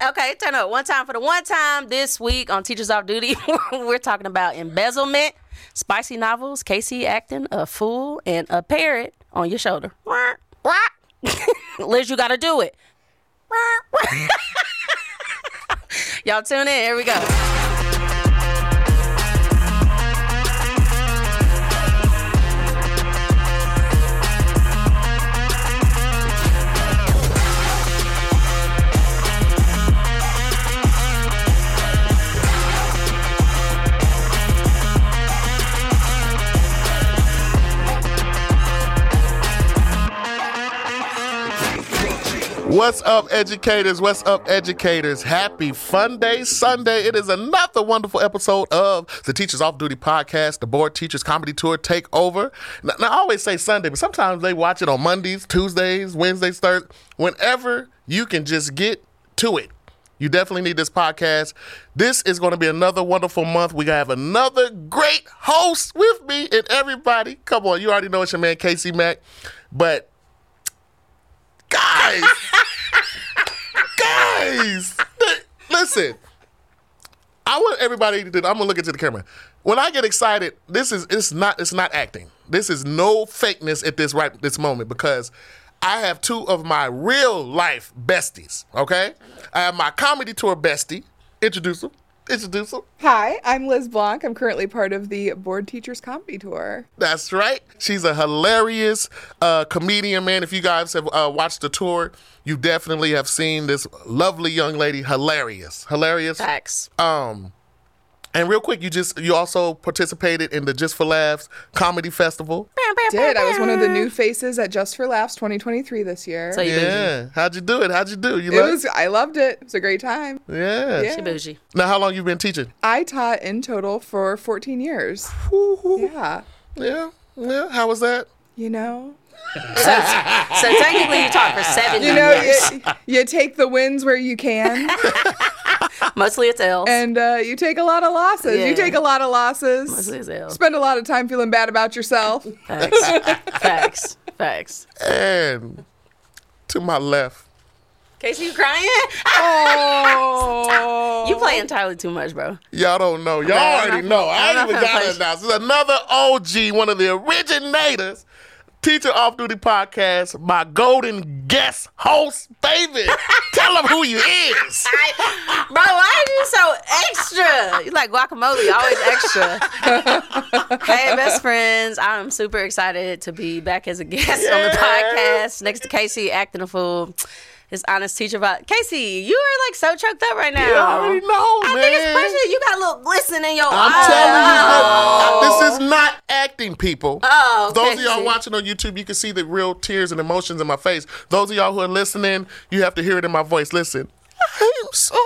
Okay, turn up. One time for the one time this week on Teachers Off Duty. We're talking about embezzlement, spicy novels, KC acting a fool, and a parrot on your shoulder. Liz, you got to do it. Y'all tune in. Here we go. What's up, educators? What's up, educators? Happy Fun Day Sunday. It is another wonderful episode of the Teachers Off Duty podcast, the Bored Teachers Comedy Tour Takeover. Now, now, I always say Sunday, but sometimes they watch it on Mondays, Tuesdays, Wednesdays, Thursdays. Whenever you can just get to it. You definitely need this podcast. This is going to be another wonderful month. We have another great host with me and everybody. Come on, you already know it's your man KC Mack. But guys, guys, li- listen. I want everybody to. I'm gonna look into the camera. When I get excited, this is it's not it's not acting. This is no fakeness at this right this moment because I have two of my real life besties. Okay, I have my comedy tour bestie. Introduce them. Introduce them. Hi, I'm Liz Blanc. I'm currently part of the Bored Teachers Comedy Tour. That's right. She's a hilarious uh, comedian, man. If you guys have uh, watched the tour, you definitely have seen this lovely young lady. Hilarious, hilarious. Facts. Um, and real quick, you just you also participated in the Just for Laughs comedy festival. Bam, bam, bam. I did I was one of the new faces at Just for Laughs 2023 this year. So you bougie. Yeah, how'd you do it? How'd you do? You it love? was I loved it. It was a great time. yeah. Yeah. She bougie. Now, how long you been teaching? I taught in total for 14 years. Yeah. Yeah, yeah. How was that? You know, So, so technically, you taught for seven you know, years. you, you take the wins where you can, Mostly it's L's. and uh, you take a lot of losses. Yeah. You take a lot of losses. Mostly it's L's. Spend a lot of time feeling bad about yourself. Facts. Facts. Facts. And to my left, KC, you crying? Oh, You play entirely too much, bro. Y'all don't know. Y'all already know. I ain't even got play- to announce. It's another OG, one of the originators, Teacher Off Duty Podcast, my golden guest host, baby. Tell them who you is. Bro, why are you so extra? You like guacamole, always extra. hey, best friends. I'm super excited to be back as a guest on the podcast next to KC acting a fool. His honest teacher about KC, you are like so choked up right now. You already know, I man. think it's pressure. You got a little glisten in your eyes. I'm eye. telling you, oh. that this is not acting, people. Oh, Those of y'all watching on YouTube, you can see the real tears and emotions in my face. Those of y'all who are listening, you have to hear it in my voice. Listen. I am so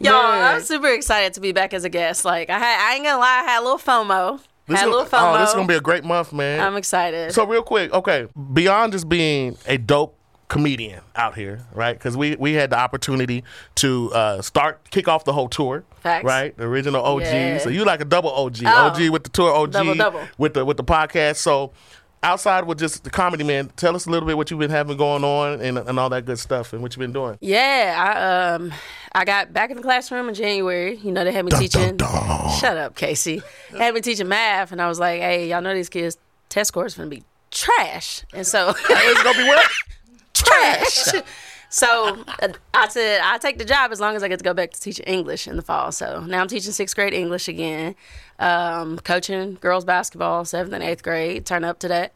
Y'all, I'm super excited to be back as a guest. Like I had, I ain't gonna lie, I had a little FOMO. This a is- FOMO. oh, this is gonna be a great month, man. I'm excited. So real quick, okay, beyond just being a dope comedian out here, right? Because we we had the opportunity to uh, start kick off the whole tour, Facts. right? The original OG. Yeah. So you like a double OG, Oh. OG with the tour, OG Double, double. with the with the podcast. So outside with just the comedy, man, tell us a little bit what you've been having going on and and all that good stuff and what you've been doing. Yeah, I um I got back in the classroom in January. You know, they had me teaching. Shut up, KC. They had me teaching math, and I was like, "Hey, y'all know these kids' test scores gonna be trash," and so It's gonna be what? trash. So I said I take the job as long as I get to go back to teaching English in the fall. So now I'm teaching sixth grade English again, um, coaching girls basketball, seventh and eighth grade. Turn up to that.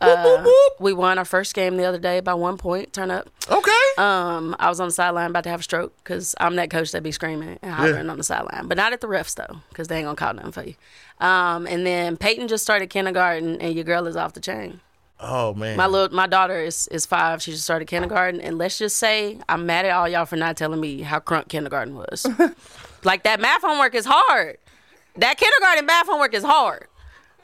Uh, we won our first game the other day by one point. Turn up. Okay. Um, I was on the sideline about to have a stroke because I'm that coach that be screaming and hollering on the sideline, but not at the refs though, because they ain't gonna call nothing for you. Um, and then Peyton just started kindergarten, and your girl is off the chain. Oh man. My little, my daughter is is five. She just started kindergarten, and let's just say I'm mad at all y'all for not telling me how crunk kindergarten was. like that math homework is hard. That kindergarten math homework is hard.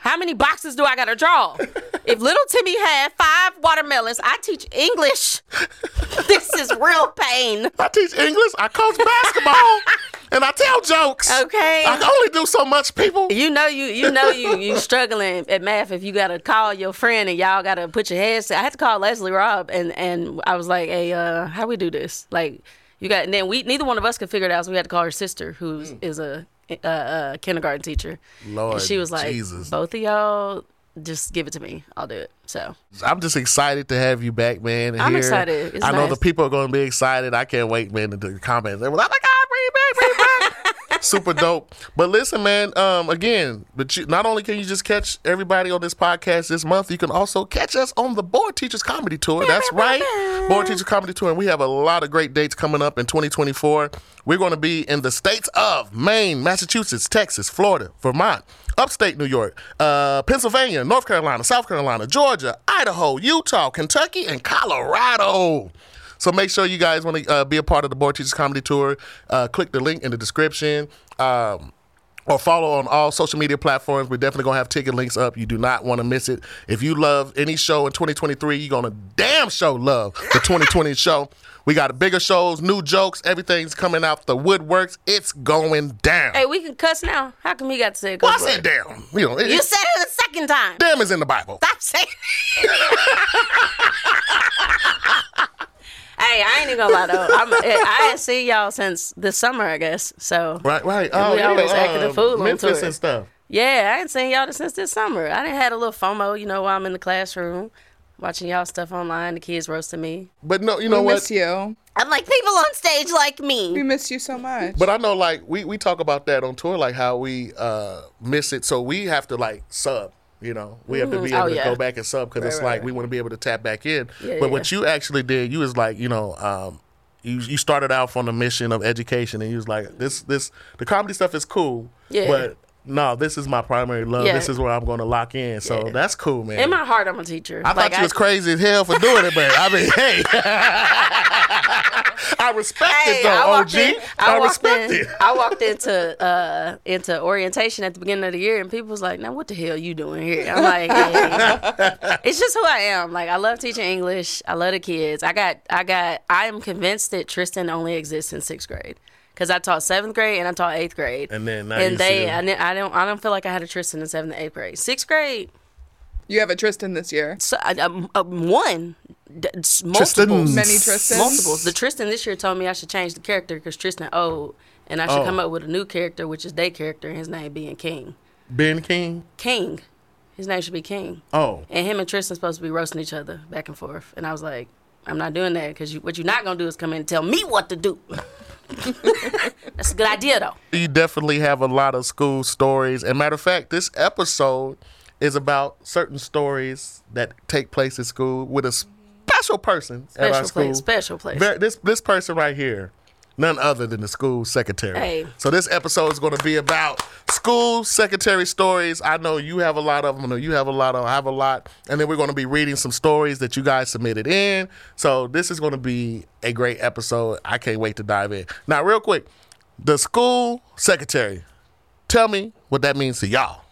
How many boxes do I gotta draw? if little Timmy had five watermelons, I teach English. this is real pain. I teach English. I coach basketball. and I tell jokes. Okay. I can only do so much, people. You know you you know you you struggling at math if you gotta call your friend and y'all gotta put your heads. I had to call Leslie Robb and and I was like, hey, uh, how we do this? Like you got and then we neither one of us could figure it out, so we had to call her sister, who is a, a, a kindergarten teacher. Lord and she was like, Jesus. both of y'all, just give it to me. I'll do it. So I'm just excited to have you back, man. I'm here. excited. It's I know the people are going to be excited. I can't wait, man, to the comments. They were like, oh my God, bring it back, bring it back. Super dope. But listen, man, um, again, but you, not only can you just catch everybody on this podcast this month, you can also catch us on the Bored Teachers Comedy Tour. That's right. Bored Teachers Comedy Tour. And we have a lot of great dates coming up in 2024. We're going to be in the states of Maine, Massachusetts, Texas, Florida, Vermont, upstate New York, uh, Pennsylvania, North Carolina, South Carolina, Georgia, Idaho, Utah, Kentucky, and Colorado. So make sure you guys want to uh, be a part of the Bored Teachers Comedy Tour. Uh, click the link in the description. Um, or follow on all social media platforms. We're definitely gonna have ticket links up. You do not want to miss it. If you love any show in 2023, you're gonna damn show love the 2020 show. We got bigger shows, new jokes, everything's coming out the woodworks. It's going down. hey, we can cuss now. How come he got to say it? well, I said damn. You know, it, You said it a second time. damn is in the Bible. Stop saying. hey, I ain't even gonna lie though. I'm, I ain't seen y'all since this summer, I guess. So Right, right. And Oh, we yeah, always acted a uh, fool on Memphis tour. and stuff. yeah, I ain't seen y'all since this summer. I didn't had a little FOMO, you know, while I'm in the classroom watching y'all stuff online. The kids roasting me. But no, you know we what? miss you. I'm like people on stage like me. We miss you so much. But I know, like we we talk about that on tour, like how we uh miss it. So we have to like sub. You know, we have to be Oh, able to yeah. go back and sub because it's right, like right. we want to be able to tap back in. Yeah, but yeah. what you actually did, you was like, you know, um, you you started out on the mission of education, and you was like, this this the comedy stuff is cool, Yeah. but no, this is my primary love. Yeah. This is where I'm going to lock in. So Yeah. that's cool, man. In my heart, I'm a teacher. I thought you was crazy as hell for doing it, but I mean, hey, I respect Hey, it though, I OG. in. I, walked respect in. it. I walked into uh, into orientation at the beginning of the year, and people was like, "Now, what the hell you doing here?" I'm like, hey. "It's just who I am. Like, I love teaching English. I love the kids. I got, I got. I am convinced that Tristan only exists in sixth grade." Because I taught seventh grade and I taught eighth grade, And then now and they, I, didn't- I don't, I don't feel like I had a Tristan in seventh and eighth grade. Sixth grade, you have a Tristan this year. so, I, um, uh, one, d- s- multiples, Tristans. Many Tristans. multiples. The Tristan this year told me I should change the character because Tristan old, and I should Oh. come up with a new character, which is their character, and his name being King. Ben King. King, his name should be King, Oh, and him and Tristan supposed to be roasting each other back and forth. And I was like, I'm not doing that because you, what you're not gonna do is come in and tell me what to do. That's a good idea though. you definitely have a lot of school stories. And matter of fact, this episode is about certain stories that take place at school with a special person at our Special school. place, special place. This this person right here, none other than the school secretary. Hey. So this episode is going to be about school secretary stories. I know you have a lot of them. I know you have a lot of. I have a lot, and then we're going to be reading some stories that you guys submitted in. So this is going to be a great episode. I can't wait to dive in. Now, real quick, the school secretary. Tell me what that means to y'all.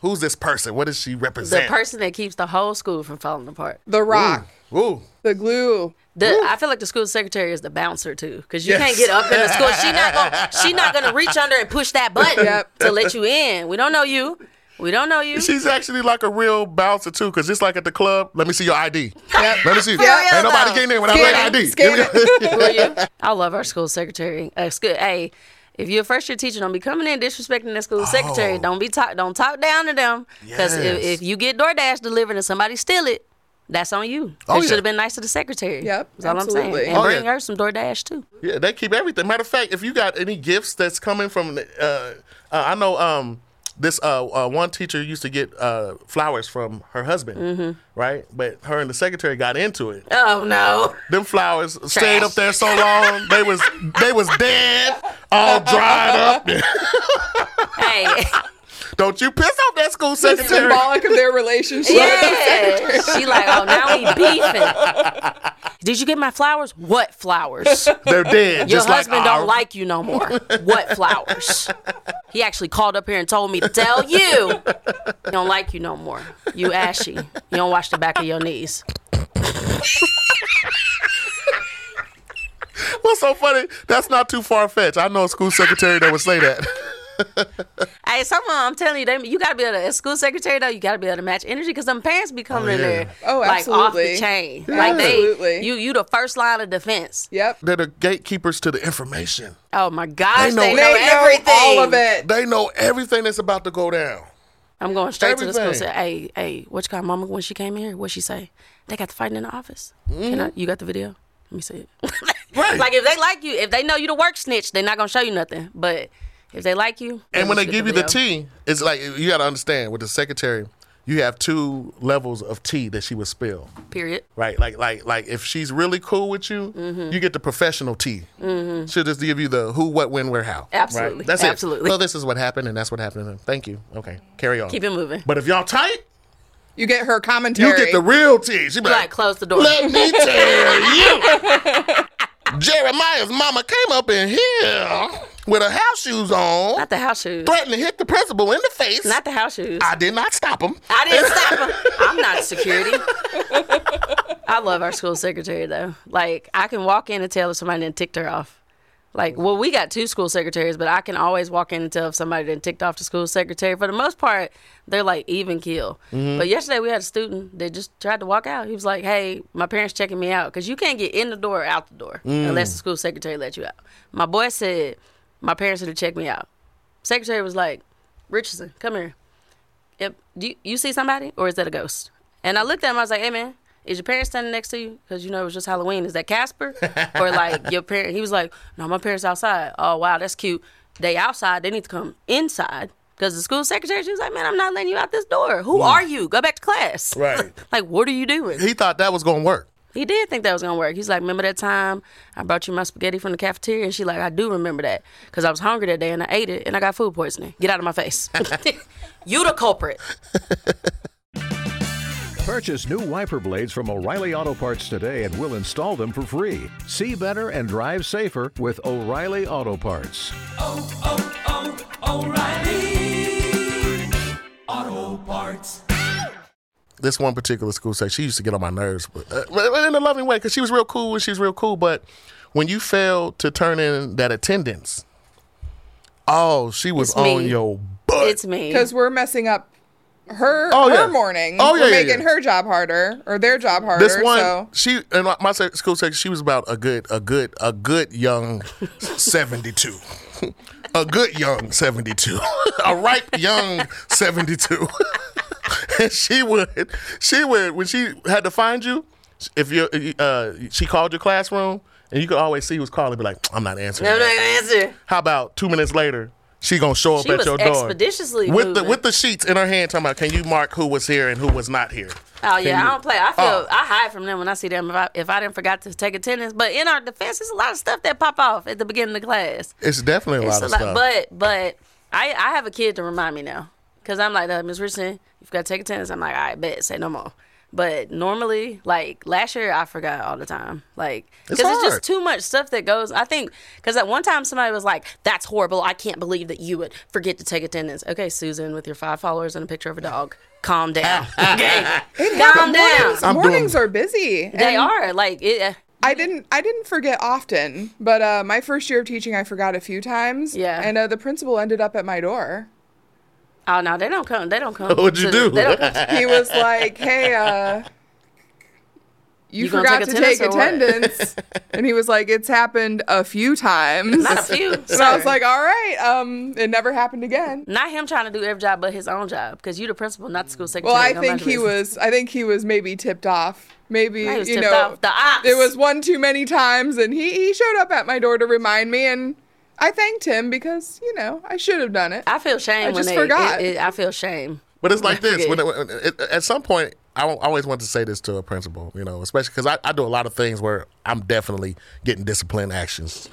Who's this person? What does she represent? the person that keeps the whole school from falling apart. The rock, Ooh. The glue. The, I feel like the school secretary is the bouncer too, because you Yes. can't get up in the school. She not gonna, she not gonna reach under and push that button Yep. to let you in. We don't know you. We don't know you. She's actually like a real bouncer too, because it's like at the club, let me see your ID. Yep. Let me see. real, Ain't nobody though. getting in without Scan ID. scan Give me- you? I love our school secretary. Uh, school, hey, if you're a first year teacher, don't be coming in disrespecting the school secretary. Oh. Don't be talk. Don't talk down to them. Because Yes. if, if you get DoorDash delivered and somebody steal it, that's on you. Oh, you yeah. should have been nice to the secretary. Yep, That's all I'm saying. And Oh, bring yeah. her some DoorDash too. Yeah, they keep everything. Matter of fact, if you got any gifts that's coming from, uh, uh, I know um, this uh, uh, one teacher used to get uh, flowers from her husband, Mm-hmm. right? But her and the secretary got into it. Oh no. Them flowers stayed up there so long they was they was dead, all dried up. hey. Don't you piss off that school secretary? Symbolic of their relationship. Yeah. she like, oh, now we beefing. Did you get my flowers? What flowers? They're dead. Your just husband like don't our- like you no more. What flowers? He actually called up here and told me to tell you he don't like you no more. You ashy. You don't wash the back of your knees. Well, so so funny. That's not too far fetched. I know a school secretary that would say that. Hey, someone, I'm telling you, they, you gotta be able to, as school secretary though, you gotta be able to match energy because them parents be coming in yeah. there Oh, like off the absolutely. chain. Like they, Absolutely. you, you the first line of defense. Yep. They're the gatekeepers to the information. Oh my gosh, They know- they know, They know everything. all of it. They know everything that's about to go down. I'm going straight to the school. Everything. Say, hey, hey, what you got, mama? When she came in here, what she say? They got the fighting in the office. Can Mm-hmm. I, you got the video? Let me see it. Right. like if they like you, if they know you the work snitch, they're not gonna show you nothing. But if they like you, And when they give get you the tea, it's like you got to understand with the secretary, you have two levels of tea that she would spill. period. Right, like like like if she's really cool with you, Mm-hmm. you get the professional tea. She'll just give you the who, what, when, where, how. Absolutely. right? that's Absolutely. it. Well, this is what happened, and that's what happened. Thank you. Okay, carry on. Keep it moving. But if y'all tight, You get her commentary. you get the real tea. She be Like like, close the door. let me tell you, Jeremiah's mama came up in here with her house shoes on, Not the house shoes. threatened to hit the principal in the face. Not the house shoes. I did not stop him. I didn't stop him. I'm not security. I love our school secretary though. Like I can walk in and tell if somebody didn't ticked her off. Like, well, we got two school secretaries, but I can always walk in and tell if somebody didn't ticked off the school secretary. For the most part, they're like even kill. Mm-hmm. But yesterday we had a student that just tried to walk out. He was like, "Hey, my parents checking me out because you can't get in the door or out the door mm. unless the school secretary let you out." My boy said, "My parents had to check me out." Secretary was like, "Richardson, come here." Yep. Do you, you see somebody or is that a ghost? And I looked at him. I was like, "Hey man, is your parents standing next to you? Because you know it was just Halloween. Is that Casper or like your parent?" He was like, "No, my parents outside." Oh wow, that's cute. They outside. They need to come inside. Because the school secretary, she was like, "Man, I'm not letting you out this door. Who hmm. are you? Go back to class." Right. like, what are you doing? He thought that was gonna work. He did think that was gonna work. He's like, "Remember that time I brought you my spaghetti from the cafeteria?" And she like, "I do remember that because I was hungry that day and I ate it and I got food poisoning. Get out of my face. you the culprit." Purchase new wiper blades from O'Reilly Auto Parts today and we'll install them for free. See better and drive safer with O'Reilly Auto Parts. Oh, oh, oh, O'Reilly. You heard of me? Auto Parts. This one particular school say she used to get on my nerves, but uh, but in a loving way because she was real cool and she was real cool. But when you failed to turn in that attendance, oh, she was It's on me. your butt. It's me. because we're messing up her Oh, her yeah. morning. Oh, yeah, we're yeah, making yeah. her job harder or their job harder. this one, so she and my, my school section, she was about a good, a good, a good young seventy-two, a good young seventy-two, a ripe young seventy-two. and she would, she would when she had to find you, if you, uh, she called your classroom, and you could always see who was calling, be like, I'm not answering. I'm not that." gonna answer. How about two minutes later? She gonna show up She at your door expeditiously with the with the sheets in her hand, talking about, "Can you mark who was here and who was not here?" Oh yeah, you- I don't play. I feel Oh. I hide from them when I see them if I if I didn't forgot to take attendance. But in our defense, there's a lot of stuff that pop off at the beginning of the class. It's definitely a It's lot a of lot, stuff. but but I I have a kid to remind me now because I'm like uh, Miss Richardson, you've got to take attendance. I'm like, all right, bet, say no more. But normally, like last year, I forgot all the time. Like, because it's, hard. just too much stuff that goes. I think because at one time somebody was like, "That's horrible. I can't believe that you would forget to take attendance." Okay, Susan, with your five followers and a picture of a dog, calm down. Okay, calm down. mornings, mornings doing- are busy. They are like it. I didn't I didn't forget often, but uh, my first year of teaching, I forgot a few times. Yeah. And uh, the principal ended up at my door. Oh no, they don't come. They don't come. What'd you to do? They don't come He was like, "Hey, uh, you, You forgot take to take attendance or what?" attendance," and he was like, "It's happened a few times." Not a few. And I was like, "All right, um, it never happened again." not him trying to do every job but his own job because you the principal, not the school secretary. Well, I Don't think he your was. I think he was maybe tipped off. Maybe was you know, off. The ops. it was one too many times, and he he showed up at my door to remind me, and I thanked him because you know I should have done it. I feel shame I when just they. forgot. it- it- I feel shame. But it's like this. forget. When, when, it, at some point, I al- always want to say this to a principal, you know, especially because I, I do a lot of things where I'm definitely getting discipline actions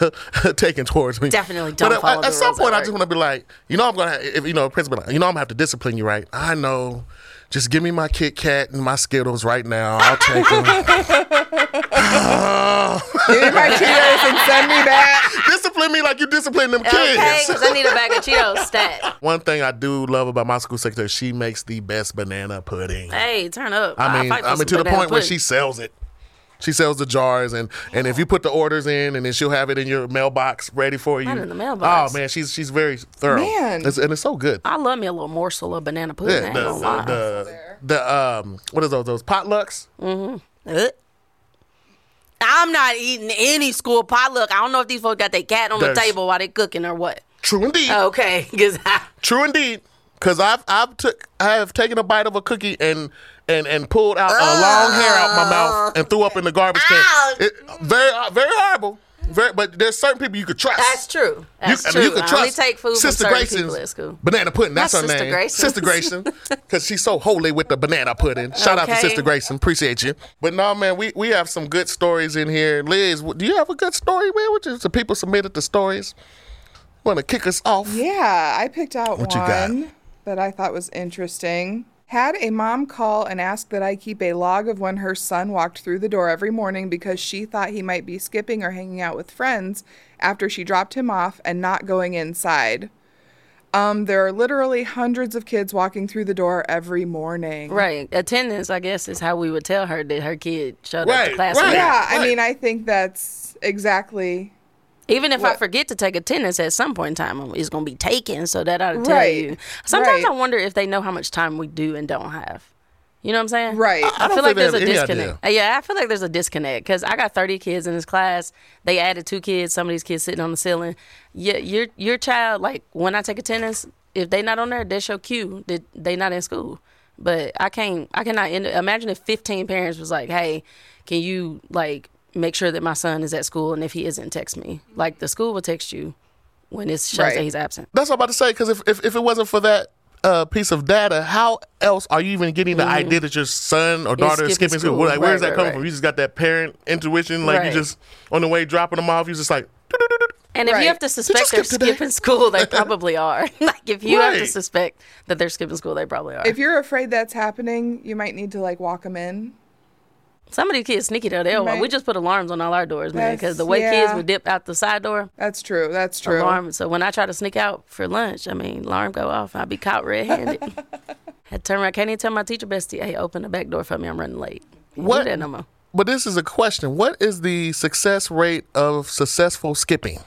taken towards me. Definitely don't at- follow at, the some rules point, I just want to be like, you know, I'm gonna, if you know, principal, you know, I'm gonna have to discipline you, right? I know. Just give me my Kit Kat and my Skittles right now. I'll take them. Give me my Cheetos and send me back. discipline me like you discipline them Okay, kids. because I need a bag of Cheetos stat. One thing I do love about my school secretary, she makes the best banana pudding. Hey, turn up. I I'll mean, fight for I mean to the banana point where she sells it. She sells the jars, and and if you put the orders in, and then she'll have it in your mailbox ready for you. Not in the mailbox. Oh man, she's she's very thorough. Man. It's- and it's so good. I love me a little morsel of banana pudding. I Yeah, ain't the, the, the, the um what is those those potlucks? Ugh. I'm not eating any school potluck. I don't know if these folks got their cat on the table while they cooking or what. True indeed. Okay, because True indeed. Cause I've I've took I have taken a bite of a cookie and and and pulled out a long hair out my mouth and threw up in the garbage can. It, very uh, very horrible. Very, but there's certain people you could trust. that's true. That's you, I true. mean, you could I trust only take food Sister from certain Grayson's at school. banana pudding. That's Not her Sister name. Grayson. Sister Grayson, because she's so holy with the banana pudding. Shout out to Sister Grayson. Appreciate you. But no, man, we, we have some good stories in here. Liz, do you have a good story, man? Which is the people submitted the stories. Want to kick us off? Yeah, I picked out What you got? one that I thought was interesting. Had a mom call and ask that I keep a log of when her son walked through the door every morning because she thought he might be skipping or hanging out with friends after she dropped him off and not going inside. Um, there are literally hundreds of kids walking through the door every morning. Right. Attendance, I guess, is how we would tell her that her kid showed up to class. right. late. Yeah, I mean, I think that's exactly Even if I forget to take attendance at some point in time, it's going to be taken, so that ought to tell Right, you. Sometimes right. I wonder if they know how much time we do and don't have. You know what I'm saying? right. I I, don't feel like there's a disconnect. Uh, Yeah, I feel like there's a disconnect because I got 30 kids in this class. They added two kids. Some of these kids sitting on the ceiling. Yeah, your your child like when I take attendance, if they not on there, they show Q that they not in school. But I can't. I cannot end, imagine if 15 parents was like, "Hey, can you like make sure that my son is at school and if he isn't, text me." Like the school will text you when it shows Right. that he's absent. That's what I'm about to say. Because if, if if it wasn't for that uh, piece of data, how else are you even getting the idea that your son or daughter is skipping skipping school? school. Like, where's Right, that right, coming right. from? You just got that parent intuition. Like Right. you just on the way dropping them off. You just like. And if Right. you have to suspect they're today? skipping school, they probably are. like if you have to suspect that they're skipping school, they probably are. If you're afraid that's happening, you might need to like walk them in. Some of these kids sneaky though. They'll Right. we just put alarms on all our doors, man. Because the That's- way kids would dip out the side door, That's true. That's true. alarm. So when I try to sneak out for lunch, I mean, alarm go off, I'd be caught red-handed. Had to turn around. Can't even tell my teacher bestie, "Hey, open the back door for me. I'm running late." What? Do no more. But this is a question. What is the success rate of successful skipping?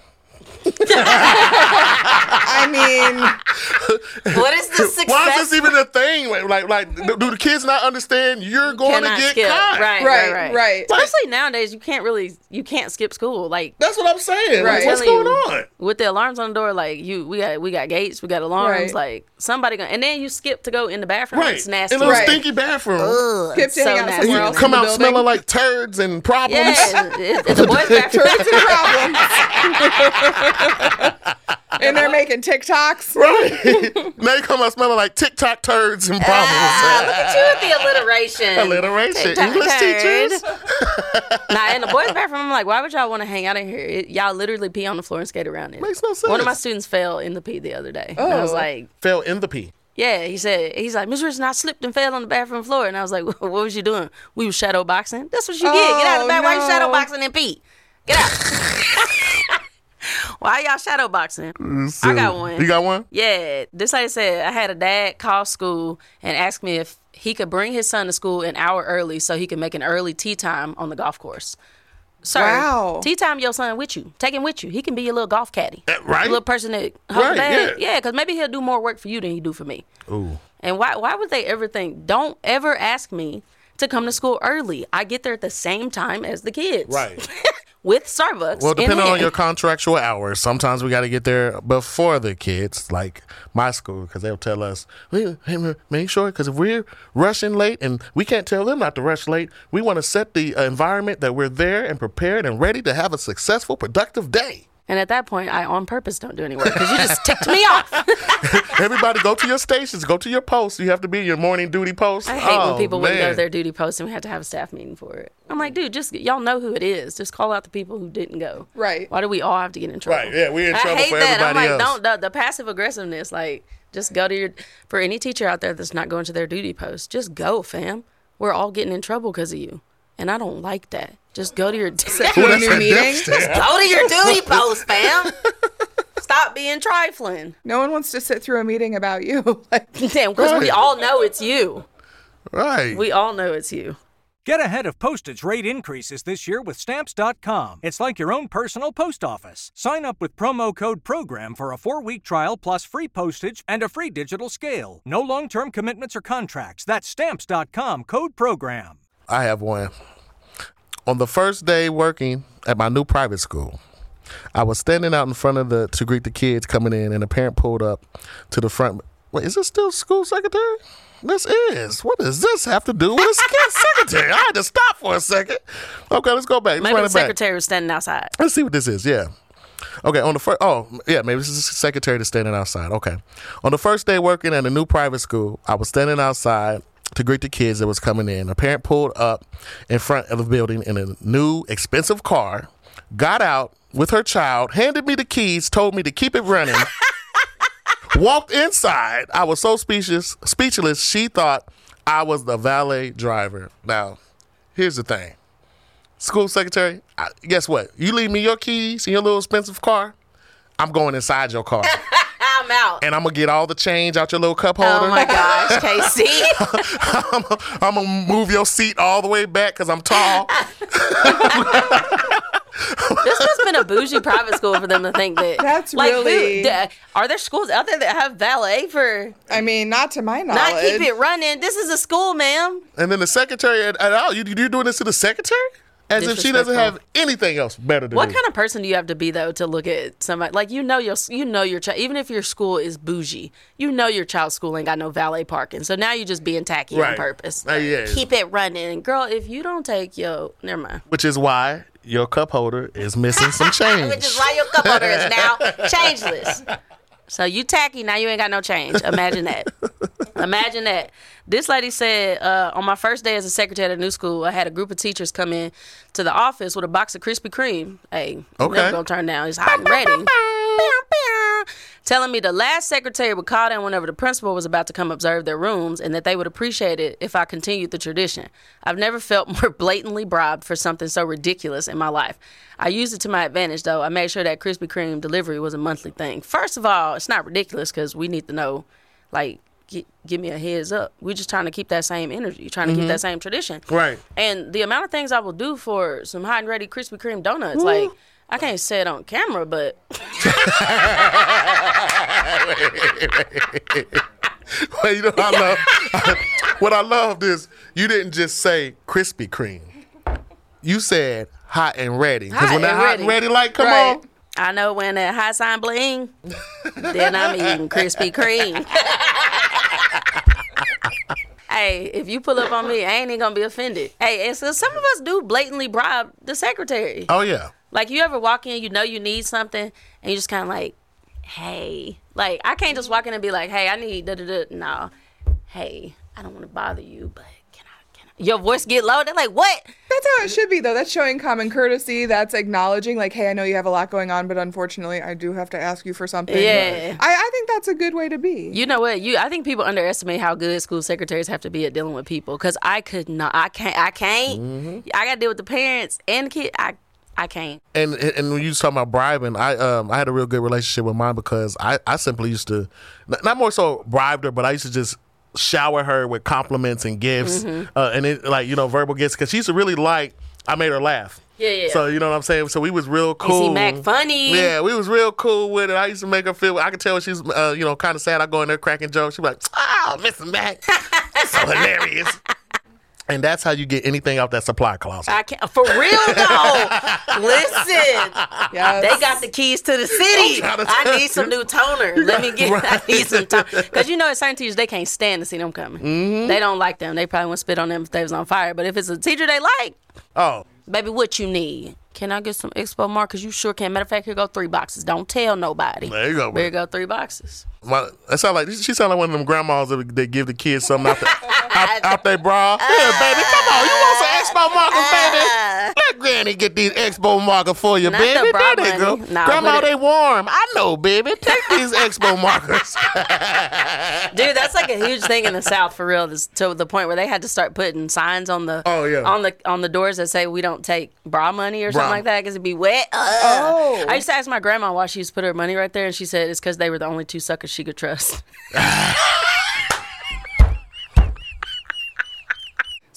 I mean, What is the success? Why is this even a thing? Like, like, do do the kids not understand you're going to get skip. caught? Right, right, right, right. Especially nowadays, you can't really, you can't skip school. Like That's what I'm saying. Like, Right. what's going you, on? with the alarms on the door? Like you, we got we got gates, we got alarms. Right. Like somebody gonna, and then you skip to go in the bathroom. Right. It's nasty. In a Right. stinky bathroom. Ugh, Skip it's to hang out nasty. somewhere You else come out building. smelling like turds and problems. Yeah, it, it's a boys' bathroom. turns and problems. and they're making TikToks. Right. now you come out smelling like TikTok turds and Ah, look at you with the alliteration. Alliteration. TikTok English turd. teachers. Nah, in the boys' bathroom, I'm like, why would y'all want to hang out in here? It, y'all literally pee on the floor and skate around it. Makes no sense. One of my students fell in the pee the other day. And I was Oh. like, Fell in the pee. Yeah, he said he's like Miss Richardson. I slipped and fell on the bathroom floor, and I was like, "What was you doing? We was shadow boxing. That's what you get. Get out of Oh, the bath. Why you no. shadow boxing and pee? Get out. Why y'all shadow boxing? I got one. You got one? Yeah, this lady said I had a dad call school and ask me if he could bring his son to school an hour early so he could make an early tee time on the golf course. Sir, Wow. tee time your son with you. Take him with you. He can be your little golf caddy. Uh, right. Your little person that hold Right, the bag. yeah. Yeah, because maybe he'll do more work for you than he do for me. Ooh. And why why would they ever think, don't ever ask me to come to school early? I get there at the same time as the kids. Right. With Starbucks. Well, in depending on your contractual hours, sometimes we got to get there before the kids, like my school, because they'll tell us, "Hey, make sure, because if we're rushing late and we can't tell them not to rush late, we want to set the environment that we're there and prepared and ready to have a successful, productive day. And at that point, I on purpose don't do any work because you just ticked me off. Everybody go to your stations, go to your posts. You have to be your morning duty post. I hate Oh, when people wouldn't go to their duty post and we had to have a staff meeting for it. I'm like, dude, just y'all know who it is. Just call out the people who didn't go. Right. Why do we all have to get in trouble? Right, yeah, we're in I trouble hate for that. I'm like, else. don't the, the passive aggressiveness. Like, just go to your. For any teacher out there that's not going to their duty post, just go, fam. We're all getting in trouble because of you, and I don't like that. Just go to your. To a new meeting. Go to your duty post, fam. Stop being trifling. No one wants to sit through a meeting about you. Like, Damn, because we all know it's you. Right. We all know it's you. Get ahead of postage rate increases this year with Stamps.com. It's like your own personal post office. Sign up with promo code PROGRAM for a four week trial plus free postage and a free digital scale. No long term commitments or contracts. That's Stamps.com code PROGRAM. I have one. On the first day working at my new private school, I was standing out in front of the to greet the kids coming in, and a parent pulled up to the front. Wait, is this still school secretary? This is. What does this have to do with a secretary? I had to stop for a second. Okay, let's go back. Let's Maybe the it back. secretary was standing outside. Let's see what this is. Yeah. Okay. On the first, oh yeah, maybe this is the secretary that's standing outside. Okay. On the first day working at a new private school, I was standing outside to greet the kids that was coming in. A parent pulled up in front of the building in a new expensive car, got out with her child, handed me the keys, told me to keep it running. walked inside. I was so speechless. Speechless. She thought I was the valet driver. Now, here's the thing school secretary, I, guess what? You leave me your keys in your little expensive car, I'm going inside your car. I'm out. and I'm gonna get all the change out your little cup holder. Oh my gosh, KC. I'm, I'm gonna move your seat all the way back because I'm tall. this has been a bougie private school for them to think that. That's like, who- really- are there schools out there that have valet for I mean, not to my knowledge. not keep it running? This is a school, ma'am. and then the secretary at, at all, you you doing this to the secretary? As if she doesn't have anything else better to What do. kind of person do you have to be though to look at somebody like you know your you know your child even if your school is bougie you know your child's school ain't got no valet parking so now you're just being tacky on Right. purpose Uh, yeah. keep it running girl if you don't take your never mind Which is why your cup holder is missing some change. which is why your cup holder is now changeless so you tacky now you ain't got no change. Imagine that. Imagine that. This lady said uh, on my first day as a secretary at a new school i had a group of teachers come in to the office with a box of krispy kreme. Hey Okay. never gonna turn down. It's hot and ready telling me the last secretary would call them whenever the principal was about to come observe their rooms and that they would appreciate it if I continued the tradition. I've never felt more blatantly bribed for something so ridiculous in my life. I used it to my advantage though. I made sure that Krispy Kreme delivery was a monthly thing. First of all, it's not ridiculous because we need to know, like, gi- give me a heads up. We're just trying to keep that same energy, trying to keep that mm-hmm. same tradition. Right. And the amount of things I will do for some hot and ready Krispy Kreme donuts, like, I can't say it on camera, but Well, you know what I love? what I loved is you didn't just say Krispy Kreme. You said hot and ready. Because when that hot ready. and ready light come Right. on, I know when that hot sign bling, then I'm eating Krispy Kreme. hey, if you pull up on me, I ain't even gonna be offended. Hey, and so some of us do blatantly bribe the secretary. oh yeah. Like you ever walk in, you know you need something, and you just kind of like, hey, like I can't just walk in and be like, hey, I need da da da. No, hey, I don't want to bother you, but can I? Can I? Your voice get low. They're like, what? That's how it should be, though. That's showing common courtesy. That's acknowledging, like, hey, I know you have a lot going on, but unfortunately, I do have to ask you for something. Yeah. I, I think that's a good way to be. You know what? You I think people underestimate how good school secretaries have to be at dealing with people. Cause I could not. I can't. I can't. Mm-hmm. I got to deal with the parents and the kid. I I can't. And and when you was talking about bribing, I um I had a real good relationship with mine because I, I simply used to not more so bribed her, but I used to just shower her with compliments and gifts, Mm-hmm. uh, and it like you know verbal gifts because she used to really like I made her laugh. Yeah, yeah. So you know what I'm saying. So we was real cool. Mack funny? Yeah, we was real cool with it. I used to make her feel. I could tell she's uh, you know kind of sad. I go in there cracking jokes. She be like, "Oh, Mr. Mack, so hilarious." And that's how you get anything out that supply closet. I can't. For real though. Listen. Yes. They got the keys to the city. I'm to I need some new toner. Let me get. I need some toner because you know, at certain teachers they can't stand to see them coming. Mm-hmm. They don't like them. They probably won't spit on them if they was on fire. But if it's a teacher they like, oh, baby, what you need? Can I get some expo markers? You sure can. Matter of fact, here go three boxes. Don't tell nobody. There you go, Here baby. go three boxes. My, that sound like she sound like one of them grandmas that they give the kids something out, the, out, out their bra. Uh, yeah, baby, come on, you want some expo markers, uh, baby? Let Granny get these expo markers for you, baby. the bra there they go. Nah, Grandma, they warm. I know, baby. Take these expo markers. Dude, that's like a huge thing in the South for real. This, to the point where they had to start putting signs on the Oh, yeah. on the on the doors that say we don't take bra money or Bra. something like that because it'd be wet. Ugh. Oh. I used to ask my grandma why she used to put her money right there, and she said it's because they were the only two suckers she could trust.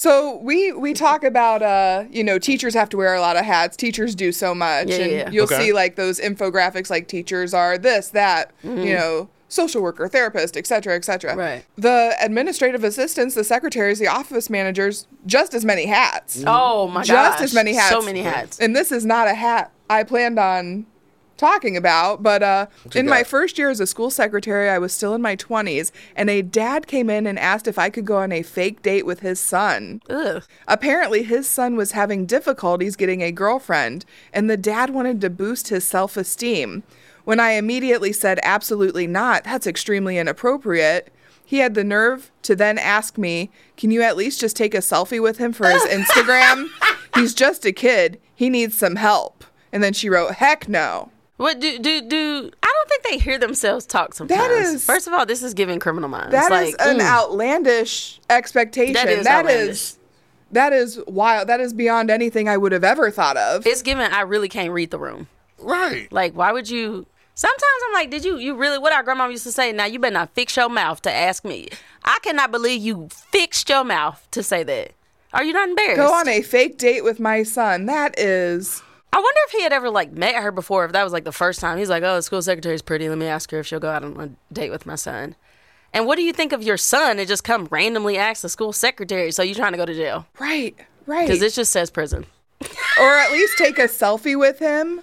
So we we talk about uh you know teachers have to wear a lot of hats. Teachers do so much, Yeah, and yeah. you'll Okay. see like those infographics like teachers are this that Mm-hmm. you know social worker, therapist, etc. etc. Right. The administrative assistants, the secretaries, the office managers, just as many hats. Oh my god, just gosh. as many hats. So many hats. And this is not a hat I planned on talking about, but uh, you in my first year as a school secretary, I was still in my 20s, and a dad came in and asked if I could go on a fake date with his son. Ugh. Apparently, his son was having difficulties getting a girlfriend, and the dad wanted to boost his self esteem. When I immediately said, absolutely not, that's extremely inappropriate, he had the nerve to then ask me, Can you at least just take a selfie with him for his Instagram? He's just a kid. He needs some help. And then she wrote, Heck no. What do do do? I don't think they hear themselves talk sometimes. is- First of all, this is giving criminal minds. That is like, an mm, outlandish expectation. That is that is that is wild. That is beyond anything I would have ever thought of. It's given. I really can't read the room. Right. Like, why would you? Sometimes I'm like, did you? You really? What our grandma used to say. Now you better not fix your mouth to ask me. I cannot believe you fixed your mouth to say that. Are you not embarrassed? Go on a fake date with my son. That is I wonder if he had ever like met her before. If that was like the first time. He's like, oh, the school secretary's pretty. Let me ask her if she'll go out on a date with my son. And what do you think of your son to just come randomly ask the school secretary? So you're trying to go to jail? right, right. Because it just says prison. or at least take a selfie with him.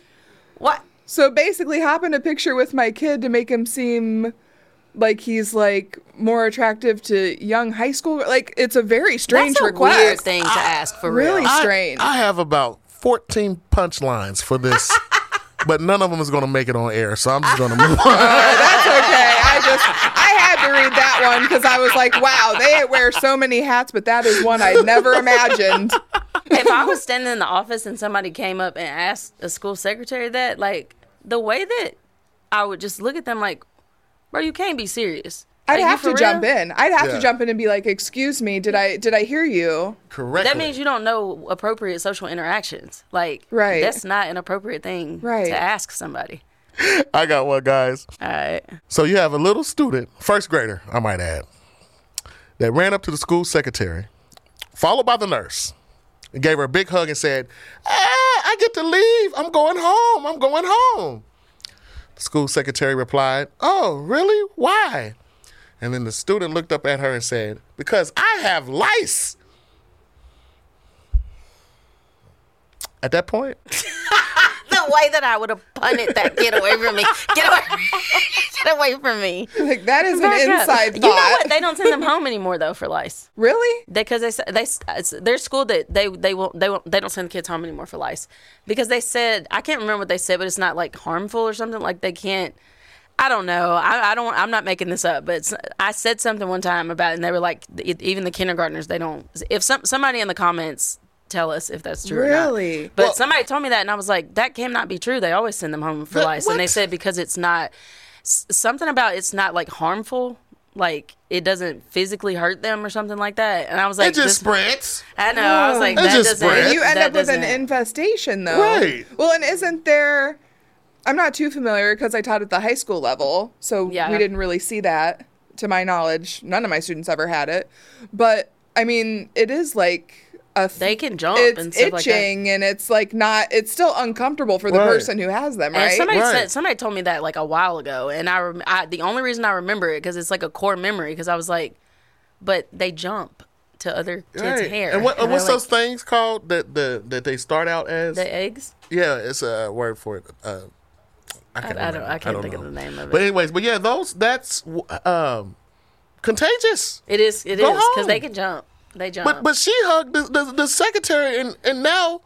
What? So basically, hop in a picture with my kid to make him seem like he's like more attractive to young high school. Like it's a very strange That's a request. weird thing to ask for Really real. I- strange. I, have about 14 punchlines for this, but none of them is going to make it on air, so I'm just going to move on. That's okay. I just I had to read that one because I was like, wow, they wear so many hats, but that is one I never imagined. if I was standing in the office and somebody came up and asked a school secretary that, like the way that I would just look at them like, bro, you can't be serious. I'd Like, have for to jump in. I'd have Yeah. to jump in and be like, "Excuse me, did I did I hear you?" Correct. That means you don't know appropriate social interactions. Like, Right. That's not an appropriate thing Right. to ask somebody. I got one, guys. All right. So you have a little student, first grader, I might add, that ran up to the school secretary, followed by the nurse, and gave her a big hug and said, ah, I get to leave. I'm going home. I'm going home. The school secretary replied, Oh, really? Why? And then the student looked up at her and said, Because I have lice. At that point, The way that I would have punted that get away from me. Get away, get away from me. Like that is an Back up. inside You know thought. what? They don't send them home anymore though for lice. really? because they, said they it's their school that they they won't they won't they don't send the kids home anymore for lice because they said I can't remember what they said but it's not like harmful or something like they can't I don't know I, I don't I'm not making this up but I said something one time about it and they were like even the kindergartners they don't if some somebody in the comments tell us if that's true or Really? not but Well- somebody told me that and I was like that cannot be true they always send them home for But lice and they said because it's not s- something about it's not like harmful like it doesn't physically hurt them or something like that and I was like it just this- spreads. I know. I was like, It that just doesn't. spread. You end up with an infestation, though. Right. Well, and isn't there? I'm not too familiar because I taught at the high school level, so Yeah. we didn't really see that. To my knowledge, none of my students ever had it. But I mean, it is like a. th- They can jump It's and stuff like that. itching, and it's like not. It's still uncomfortable for the Right. person who has them, And right? somebody Right. said somebody told me that like a while ago, and I, rem- I the only reason I remember it because it's like a core memory because I was like, but they jump to other kids' Right. hair. And, what, they're what's like, those things called that the that they start out as? The eggs. Yeah, it's a word for it. Uh, I, can't I don't- I can't don't think of the name of it. But anyways, but yeah, those that's um, contagious. It is. It is Go because they can jump. They jump. But but she hugged the, the, the secretary, and and now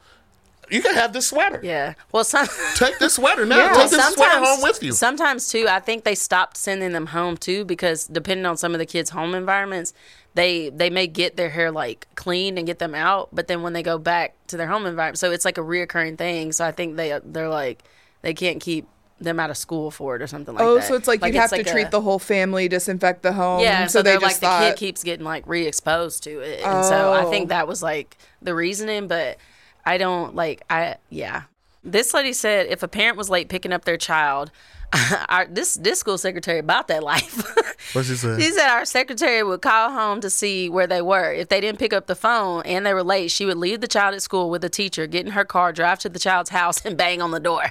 you can have this sweater. yeah. Well, some. Take this sweater now. Yeah. Take this sweater home with you. Sometimes too, I think they stopped sending them home too because depending on some of the kids' home environments, they they may get their hair like cleaned and get them out, but then when they go back to their home environment, so it's like a reoccurring thing. So I think they they're like they can't keep them out of school for it or something like oh, that. Oh, so it's like, you'd have to treat a- the whole family, disinfect the home. yeah. So, So, they they're just like thought. the kid keeps getting like re-exposed to it, and so I Oh. think that was like the reasoning, but. I don't like I yeah. This lady said if a parent was late picking up their child, our, this this school secretary about that life. What she say? She said our secretary would call home to see where they were. If they didn't pick up the phone and they were late, she would leave the child at school with the teacher, get in her car, drive to the child's house, and bang on the door.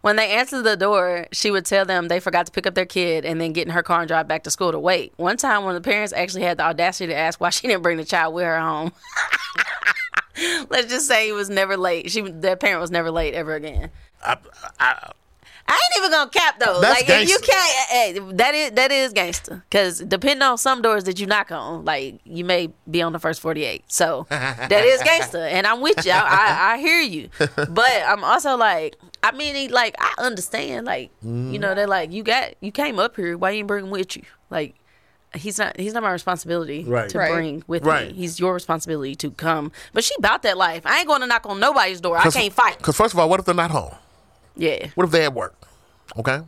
When they answered the door, she would tell them they forgot to pick up their kid and then get in her car and drive back to school to wait. One time, one of the parents actually had the audacity to ask why she didn't bring the child with her home. Let's just say he was never late. She, that parent was never late ever again. I ain't even gonna cap though. That's like if you can't, hey, that is that is gangster. Because depending on some doors that you knock on, like you may be on the first forty eight. So that is gangster, and I'm with you. I, I, I hear you, but I'm also like, I mean, like I understand. Like you know, they're like, you got you came up here. Why you ain't bring him with you? Like he's not he's not my responsibility Right. to Right. bring with Right. me. He's your responsibility to come. But she about that life. I ain't going to knock on nobody's door. I can't fight. Because first of all, what if they're not home? Yeah, What if they at work? Okay.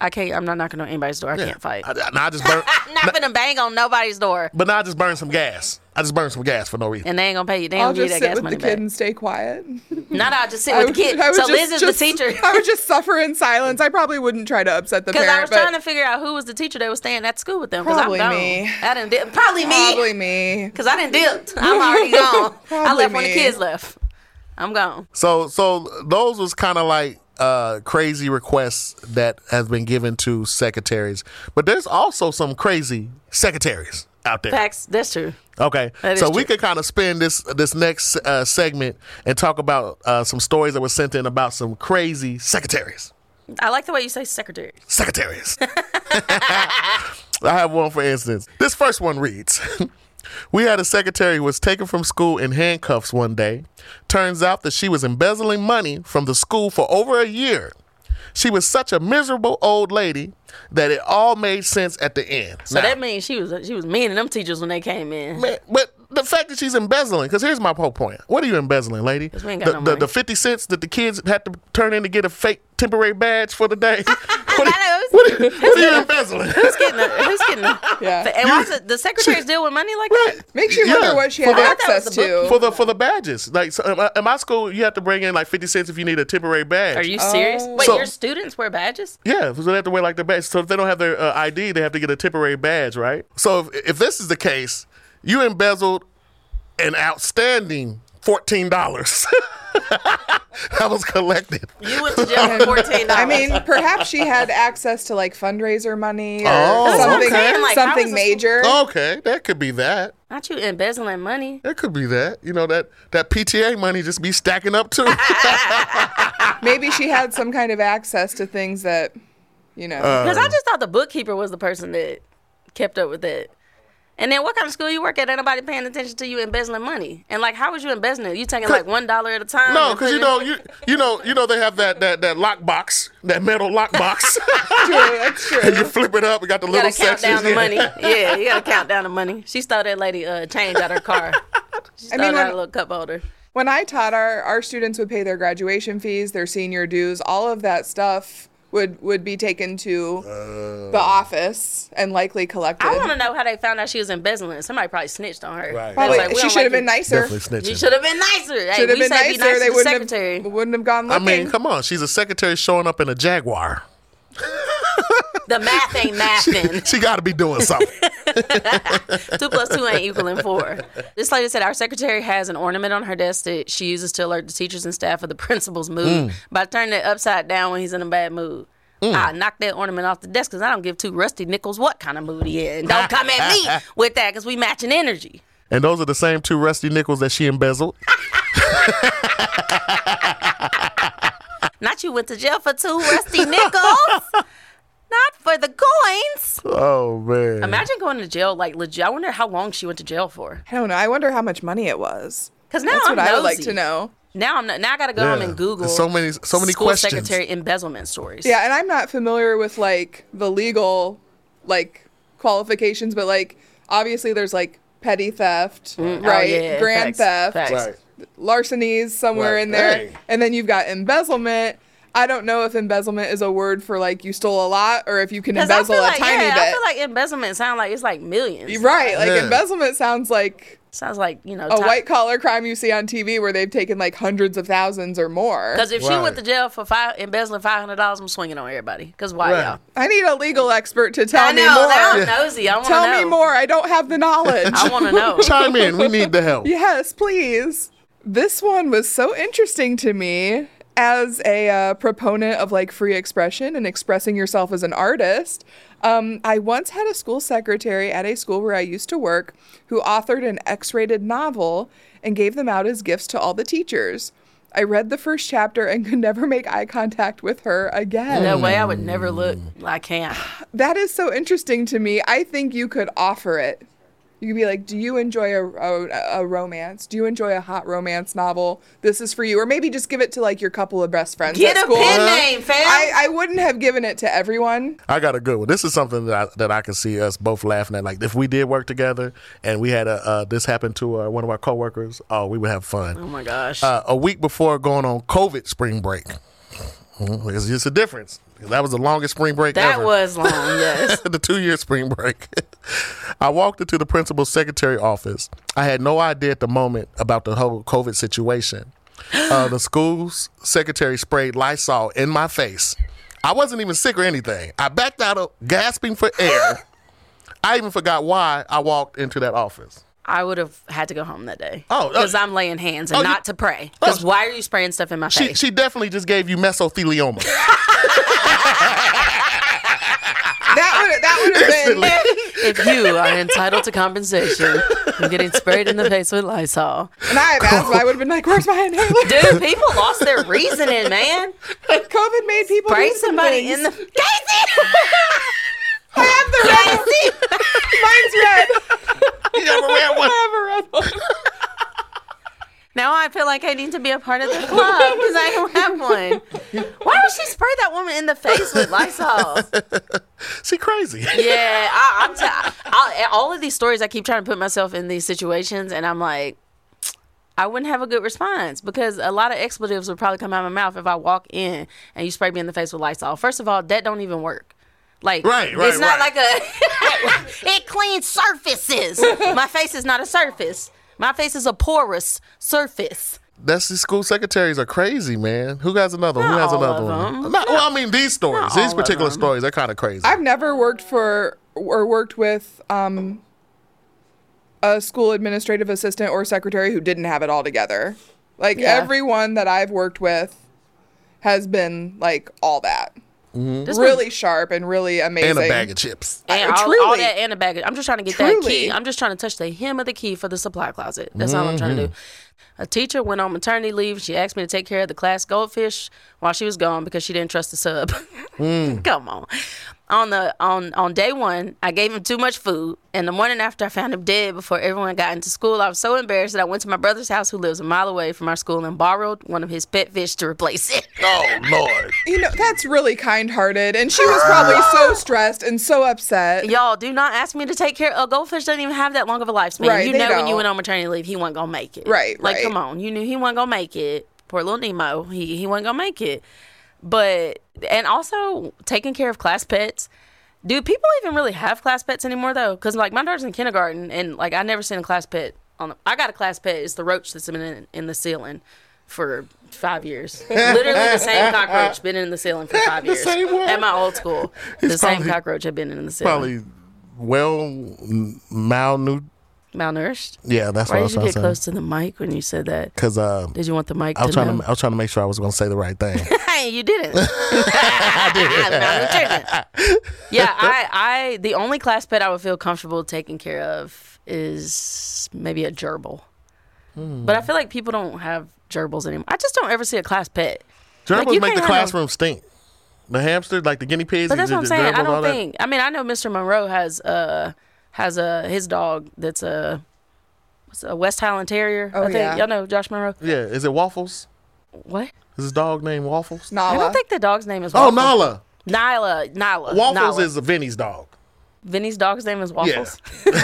I can't. I'm not knocking on anybody's door. I can't fight. I, now I just burn, not gonna bang on nobody's door, but now I just burn some gas. I just burn some gas for no reason. and they ain't gonna pay you. They ain't I'll gonna give you just that sit gas with money the kid back. and stay quiet. Not I'll just sit I with would- the kid. I would So just- Liz is just- the teacher. I would just suffer in silence. I probably wouldn't try to upset the Because parent. I was but trying to figure out who was the teacher that was staying at school with them. Because I'm Probably gone. me. I didn't dip. Probably me. Probably me. Because I didn't dipped. I'm already gone. I Probably left when the me. kids left. I'm gone. So so those was kind of like uh crazy requests that has been given to secretaries. But there's also some crazy secretaries out there. Facts. That's true. Okay, That so we true. could kind of spend this this next uh, segment and talk about uh, some stories that were sent in about some crazy secretaries. I like the way you say secretary. Secretaries. I have one for instance. This first one reads. We had a secretary who was taken from school in handcuffs one day. Turns out that she was embezzling money from the school for over a year. She was such a miserable old lady that it all made sense at the end. So that means she was she was mean to them teachers when they came in. Man, but the fact that she's embezzling, because here's my whole point. What are you embezzling, lady? we ain't got the, no the, money. the 50 cents that the kids had to turn in to get a fake temporary badge for the day. what, are, what are what are you embezzling? Who's getting the, who's getting the, Yeah. And why does the secretaries deal with money like that? Makes you Yeah. wonder what she For had the- I thought that was access to. for the for the badges. Like so in, my, in my school, you have to bring in like 50 cents if you need a temporary badge. Are you serious? Wait, So- your students wear badges? Yeah, so they have to wear like their badge. So if they don't have their uh, ID, they have to get a temporary badge, right? So if, if this is the case, you embezzled an outstanding fourteen dollars that was collected. You went to jail for fourteen dollars. I mean, perhaps she had access to like fundraiser money or Oh, That's what something, saying, like, how something is this- major. Okay, that could be that. not you embezzling money. It could be that. You know that that PTA money just be stacking up too. Maybe she had some kind of access to things that, you know. Uh, Because I just thought the bookkeeper was the person that kept up with it. And then what kind of school you work at? Ain't nobody paying attention to you embezzling money. And like, how was you embezzling it? You taking like one dollar at a time? no, because you know you you know you know they have that that that lock box, that metal lock box. true, that's true. and you flip it up. We got the You little gotta count sections. down the money. Yeah, you gotta count down the money. She stole that lady uh, change out her car. She stole mean, out when- a little cup holder. When I taught our our students would pay their graduation fees, their senior dues, all of that stuff would would be taken to oh. the office and likely collected. I want to know how they found out she was embezzling. Somebody probably snitched on her. Right. Probably, like, she should have like been nicer. Definitely snitching. You should have been nicer. Hey, Should have been say be nicer. they the wouldn't secretary. have wouldn't have gone I mean, come on. She's a secretary showing up in a Jaguar. The math ain't mathing. She got to be doing something. two plus two ain't equaling four. This lady said our secretary has an ornament on her desk that she uses to alert the teachers and staff of the principal's mood mm. by turning it upside down when he's in a bad mood. Mm. I knock that ornament off the desk because I don't give two rusty nickels what kind of mood he in. Don't come at me with that because we matching energy. and those are the same two rusty nickels that she embezzled. Not you went to jail for two rusty nickels. Not for the coins. Oh man. Imagine going to jail like legit. I wonder how long she went to jail for. I don't know. I wonder how much money it was. Because now That's I'm what I would like to know. Now I'm not, now I got to go home and Google There's so many- so many school questions. secretary embezzlement stories. Yeah, and I'm not familiar with like the legal like qualifications, but like obviously there's like petty theft, mm. oh, right? Oh, yeah, Grand facts, theft, facts. larcenies somewhere Right. in there, Hey. and then you've got embezzlement. I don't know if embezzlement is a word for like you stole a lot or if you can embezzle feel a like, tiny yeah, bit. I feel like embezzlement sounds like it's like millions. right, like Yeah. embezzlement sounds like Sounds like you know. A white collar crime you see on TV where they've taken like hundreds of thousands or more. Because if she went to jail for five, embezzling five hundred dollars, I'm swinging on everybody. Because why, Right. y'all? I need a legal expert to tell I me know. more. Now I'm nosy. I want to Tell know. me more. I don't have the knowledge. I want to know. Chime in. We need the help. Yes, please. This one was so interesting to me as a uh, proponent of like free expression and expressing yourself as an artist. Um, I once had a school secretary at a school where I used to work who authored an X rated novel and gave them out as gifts to all the teachers. I read the first chapter and could never make eye contact with her again. No way. I would never look. I can't. That is so interesting to me. I think you could offer it. You could be like, "Do you enjoy a, a, a romance? Do you enjoy a hot romance novel? This is for you." Or maybe just give it to like your couple of best friends Get at a school. pen name, fam. I, I wouldn't have given it to everyone. I got a good one. This is something that I, that I can see us both laughing at. Like if we did work together and we had a uh, this happened to uh, one of our coworkers, oh, we would have fun. oh my gosh. uh, a week before going on COVID spring break. Mhm. It's just a difference. That was the longest spring break that ever. was long. Yes. the two year spring break. I walked into the principal's secretary office. I had no idea at the moment about the whole COVID situation. Uh, the school's secretary sprayed Lysol in my face. I wasn't even sick or anything. I backed out of gasping for air. I even forgot why I walked into that office. I would have had to go home that day. Oh, uh, because I'm laying hands and oh, you- not to pray. Because Oh. why are you spraying stuff in my She, face? she definitely just gave you mesothelioma. That would that would have been. if you are entitled to compensation for getting sprayed in the face with Lysol, And I have asthma. I would have been like, "Where's my inhaler?" dude, people lost their reasoning, man. COVID made people Spray some somebody in the KC. I have the red. Mine's red. you ever wear one? I have a red one. Now I feel like I need to be a part of the club because I don't have one. Why would she spray that woman in the face with Lysol? She crazy. Yeah, I, I'm. T- I, all of these stories, I keep trying to put myself in these situations, and I'm like, I wouldn't have a good response because a lot of expletives would probably come out of my mouth if I walk in and you spray me in the face with Lysol. First of all, that don't even work. Like, Right, right, it's not right. like a. it cleans surfaces. My face is not a surface. My face is a porous surface. That's the school secretaries are crazy, man. Who has another one? Who has all another of one? them. Not, well, I mean these stories, these particular stories, they're kind of crazy. I've never worked for or worked with um, a school administrative assistant or secretary who didn't have it all together. Like Yeah. everyone that I've worked with has been like all that. Mm-hmm. This Really sharp and really amazing. and a bag of chips. And all, all that and a bag. Of, I'm just trying to get that key. I'm just trying to touch the hem of the key for the supply closet. That's all I'm trying to do. Mm-hmm. A teacher went on maternity leave. She asked me to take care of the class goldfish while she was gone because she didn't trust the sub. Mm. Come on. On the on on day one, I gave him too much food, and the morning after, I found him dead before everyone got into school. I was so embarrassed that I went to my brother's house, who lives a mile away from our school, and borrowed one of his pet fish to replace it. Oh Lord. You know, that's really kind hearted. And she was probably so ah. stressed and so upset. Y'all do not ask me to take care. A goldfish doesn't even have that long of a lifespan. Right, you they know when you went on maternity leave, he wasn't gonna make it. Right, Like, right. come on, you knew he wasn't gonna make it. Poor little Nemo, he he wasn't gonna make it. But and also taking care of class pets. Do people even really have class pets anymore though? Because like my daughter's in kindergarten and like I never seen a class pet on. The, I got a class pet. It's the roach that's been in, in the ceiling for five years. Literally the same cockroach been in the ceiling for five years at my old school. the same cockroach had been in the ceiling. Probably well m- malnutri malnourished. Yeah, that's Why what I did you trying get close to the mic when you said that? Because uh, Did you want the mic I was to trying know? to I was trying to make sure I was going to say the right thing. Hey, you didn't. Malnutrition. Yeah, I, I, the only class pet I would feel comfortable taking care of is maybe a gerbil. Hmm. But I feel like people don't have gerbils anymore. I just don't ever see a class pet. Gerbils you make the classroom stink. The hamster, like the guinea pigs. But that's what I'm saying. I don't that. think. I mean, I know Mr. Monroe has uh has a his dog that's a what's a West Highland Terrier. Oh, I think yeah. y'all know Josh Monroe. Yeah, is it Waffles? What? Is his dog named Waffles? Nala. I don't think the dog's name is Oh, Waffles. Nala. Nyla. Nyla. Waffles Nyla. is Vinny's dog. Vinny's dog's name is Waffles. That's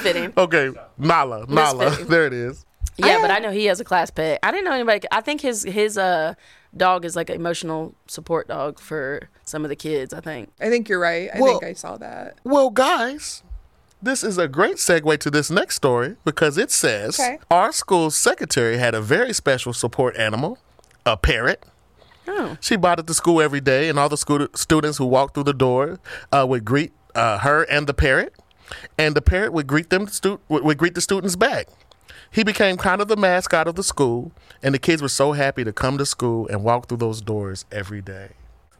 fitting. Okay, Nala. Nala. There it is. Yeah, I- but I know he has a class pet. I didn't know anybody. I think his his uh dog is like an emotional support dog for some of the kids. I think. I think you're right. I Well- think I saw that. Well, guys, this is a great segue to this next story because it says Okay. our school's secretary had a very special support animal, a parrot. Oh. She brought it to school every day, and all the school students who walked through the door uh, would greet uh, her and the parrot, and the parrot would greet them stu- would, would greet the students back. He became kind of the mascot of the school, and the kids were so happy to come to school and walk through those doors every day.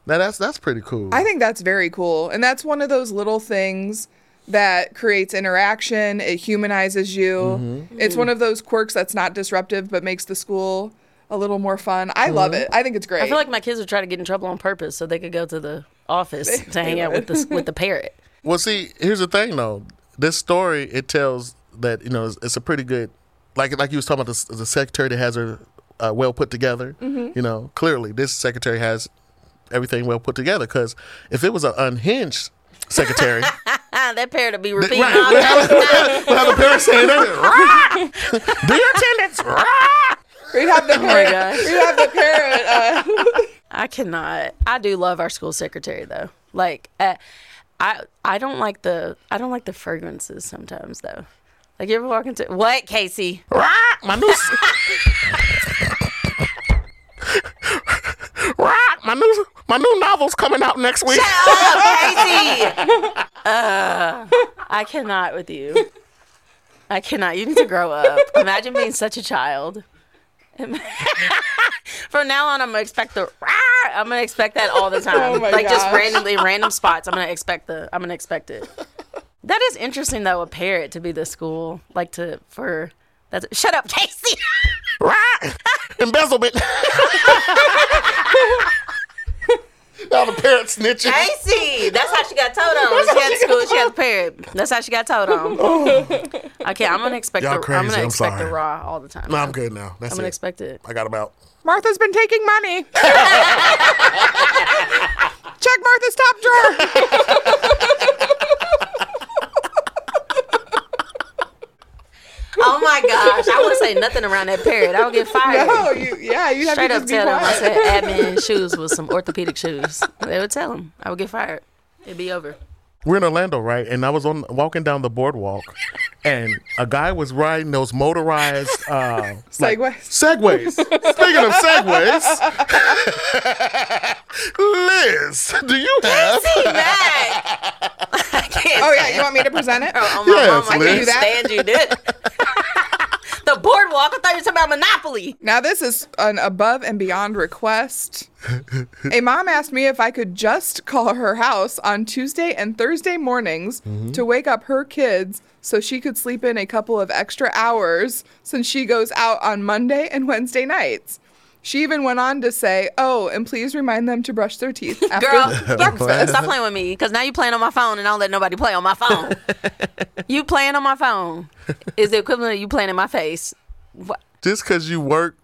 Now that's that's pretty cool. I think that's very cool. And that's one of those little things that creates interaction. It humanizes you. Mm-hmm. It's one of those quirks that's not disruptive but makes the school a little more fun. I Mm-hmm. love it. I think it's great. I feel like my kids would try to get in trouble on purpose so they could go to the office to hang out with the with the parrot. Well, see, here's the thing though. This story it tells that you know it's, it's a pretty good, like like you was talking about the, the secretary that has her uh, well put together. You know, clearly this secretary has everything well put together. Because if it was an unhinged secretary, that pair would be repeating right, all we'll the have, we'll have the parent saying that. Do your attendance. We'd have the Oh my gosh. we'd have the parrot. Uh, I cannot. I do love our school secretary though. Like, uh, I I don't like the I don't like the fragrances sometimes though. Like you ever walk into what KC? Rock My new. Rah! My new my new novel's coming out next week. Oh, KC! Uh, I cannot with you. I cannot. You need to grow up. Imagine being such a child. From now on, I'm gonna expect the. "Rah!" I'm gonna expect that all the time. Oh like just randomly, random spots. I'm gonna expect the. I'm gonna expect it. That is interesting though. A parrot to be the school, like to for. That's shut up, KC. Rah! Embezzlement. now the parent snitching. KC, that's how she got told on. She had school. She had the parrot. That's how she got told on. Oh. Okay, I'm gonna expect Y'all the. I'm crazy, gonna I'm expect the sorry. raw all the time. No, I'm good now. That's I'm gonna it. expect it. I got about. Martha's been taking money. Check Martha's top drawer. Oh my gosh, I wouldn't say nothing around that parrot. I would get fired. No, you. Yeah, you have Straight to up just be tell them I said admin shoes with some orthopedic shoes. They would tell them I would get fired. It'd be over. We're in Orlando, right? And I was on walking down the boardwalk, and a guy was riding those motorized uh, like, Segways. Segways. Speaking of segways, Liz, do you have? I can't. Oh yeah, you want me to present it? Oh my Yes, mom, I Liz. can't stand you, dude. the boardwalk. I thought you were talking about Monopoly. Now, this is an above and beyond request. A mom asked me if I could just call her house on Tuesday and Thursday mornings mm-hmm. to wake up her kids so she could sleep in a couple of extra hours since she goes out on Monday and Wednesday nights. She even went on to say, Oh, and please remind them to brush their teeth after Girl, breakfast. stop playing with me because now you playing on my phone and I don't let nobody play on my phone. you playing on my phone is the equivalent of you playing in my face. What? Just because you work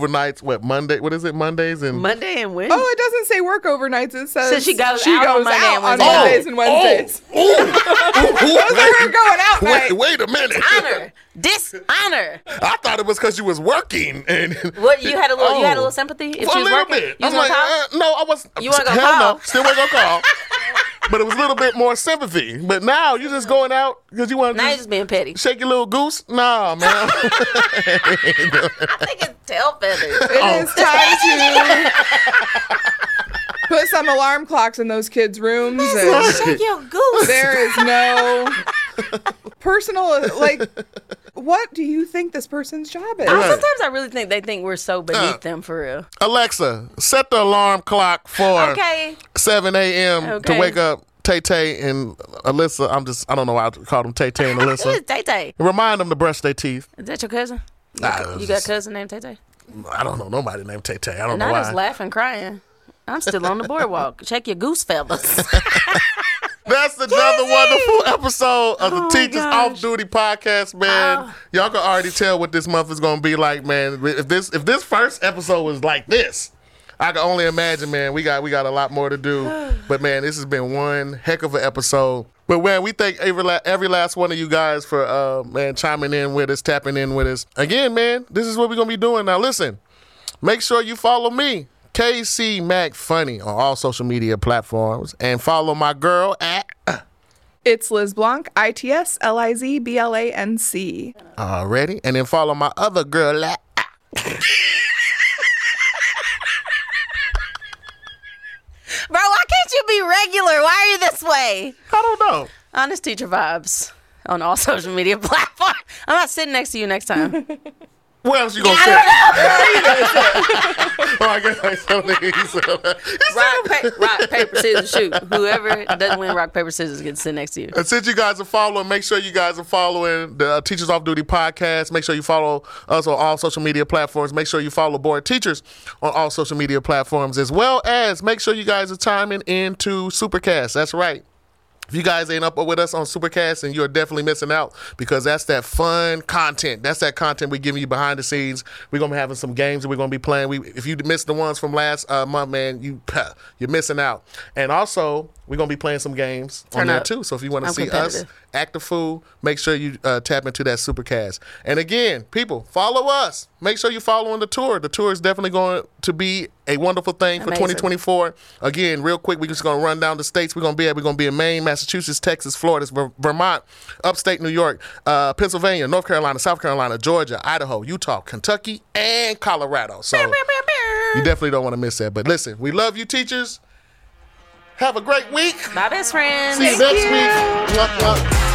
overnights, what Monday? What is it? Mondays and Monday and Wednesday. Oh, it doesn't say work overnights. It says So she goes she out on Monday out and on Wednesday. Mondays and Wednesdays. Oh, ooh, ooh, Those are her going out wait, nights. wait a minute. honor, dishonor. I thought it was because you was working and. What you had a little, you had a Oh. little sympathy if For she a little working. bit. You I'm like, gonna call? uh, no, I was. You wanna go hell call? No, still wasn't gonna call. but it was a little bit more sympathy. But now you're just going out because you want now you're just being petty. shake your little goose. Nah, man. I think it's tail feathers. It oh. is time to put some alarm clocks in those kids' rooms. And Shake your goose. there is no personal, like, what do you think this person's job is? I- Sometimes I really think they think we're so beneath Uh. them for real. Alexa, set the alarm clock for Okay. 7 a.m. to Okay. wake up Tay Tay and Alyssa. I'm just, I don't know why I call them Tay Tay and Who Alyssa. Tay Tay? Remind them to brush their teeth. Is that your cousin? You Nah, got, it was you got a cousin named Tay Tay? I don't know nobody named Tay Tay. I don't And know I why. was laughing, crying. I'm still on the boardwalk. Check your goose feathers. That's another wonderful episode of the Oh Teachers. Off Duty podcast, man. Oh. Y'all can already tell what this month is gonna be like, man. If this if this first episode was like this, I can only imagine, man. We got we got a lot more to do, but man, this has been one heck of an episode. But man, we thank every la- every last one of you guys for uh man chiming in with us, tapping in with us. Again, man, this is what we're gonna be doing now. Listen, make sure you follow me, KC Mack Funny, on all social media platforms, and follow my girl at It's Liz Blanc, I T S L I Z B L A N C. Already, and then follow my other girl. at Bro, why can't you be regular? Why are you this way? I don't know. Honest teacher vibes on all social media platforms. I'm not sitting next to you next time. Where else you gonna sit? oh, I guess I said rock, pa- rock, paper, scissors, shoot. Whoever doesn't win rock, paper, scissors gets to sit next to you. And since you guys are following, make sure you guys are following the uh, Teachers Off Duty podcast. Make sure you follow us on all social media platforms. Make sure you follow Bored Teachers on all social media platforms, as well as make sure you guys are chiming into Supercast. That's right. If you guys ain't up with us on Supercast, and you're definitely missing out because that's that fun content. That's that content we're giving you behind the scenes. We're gonna be having some games that we're gonna be playing. We, if you missed the ones from last uh, month, man, you you're missing out. And also, we're gonna be playing some games Turn on there up. too. So if you want to see us. Act the fool, make sure you uh, tap into that Supercast. And again, people, follow us. Make sure you're following the tour. The tour is definitely going to be a wonderful thing for 2024. Again, real quick, we're just going to run down the states. We're going to be at. We're going to be in Maine, Massachusetts, Texas, Florida, Vermont, upstate New York, uh, Pennsylvania, North Carolina, South Carolina, Georgia, Idaho, Utah, Kentucky, and Colorado. So you definitely don't want to miss that. But listen, we love you, teachers. Have a great week. My best friend. See you next week. Mwah, mwah.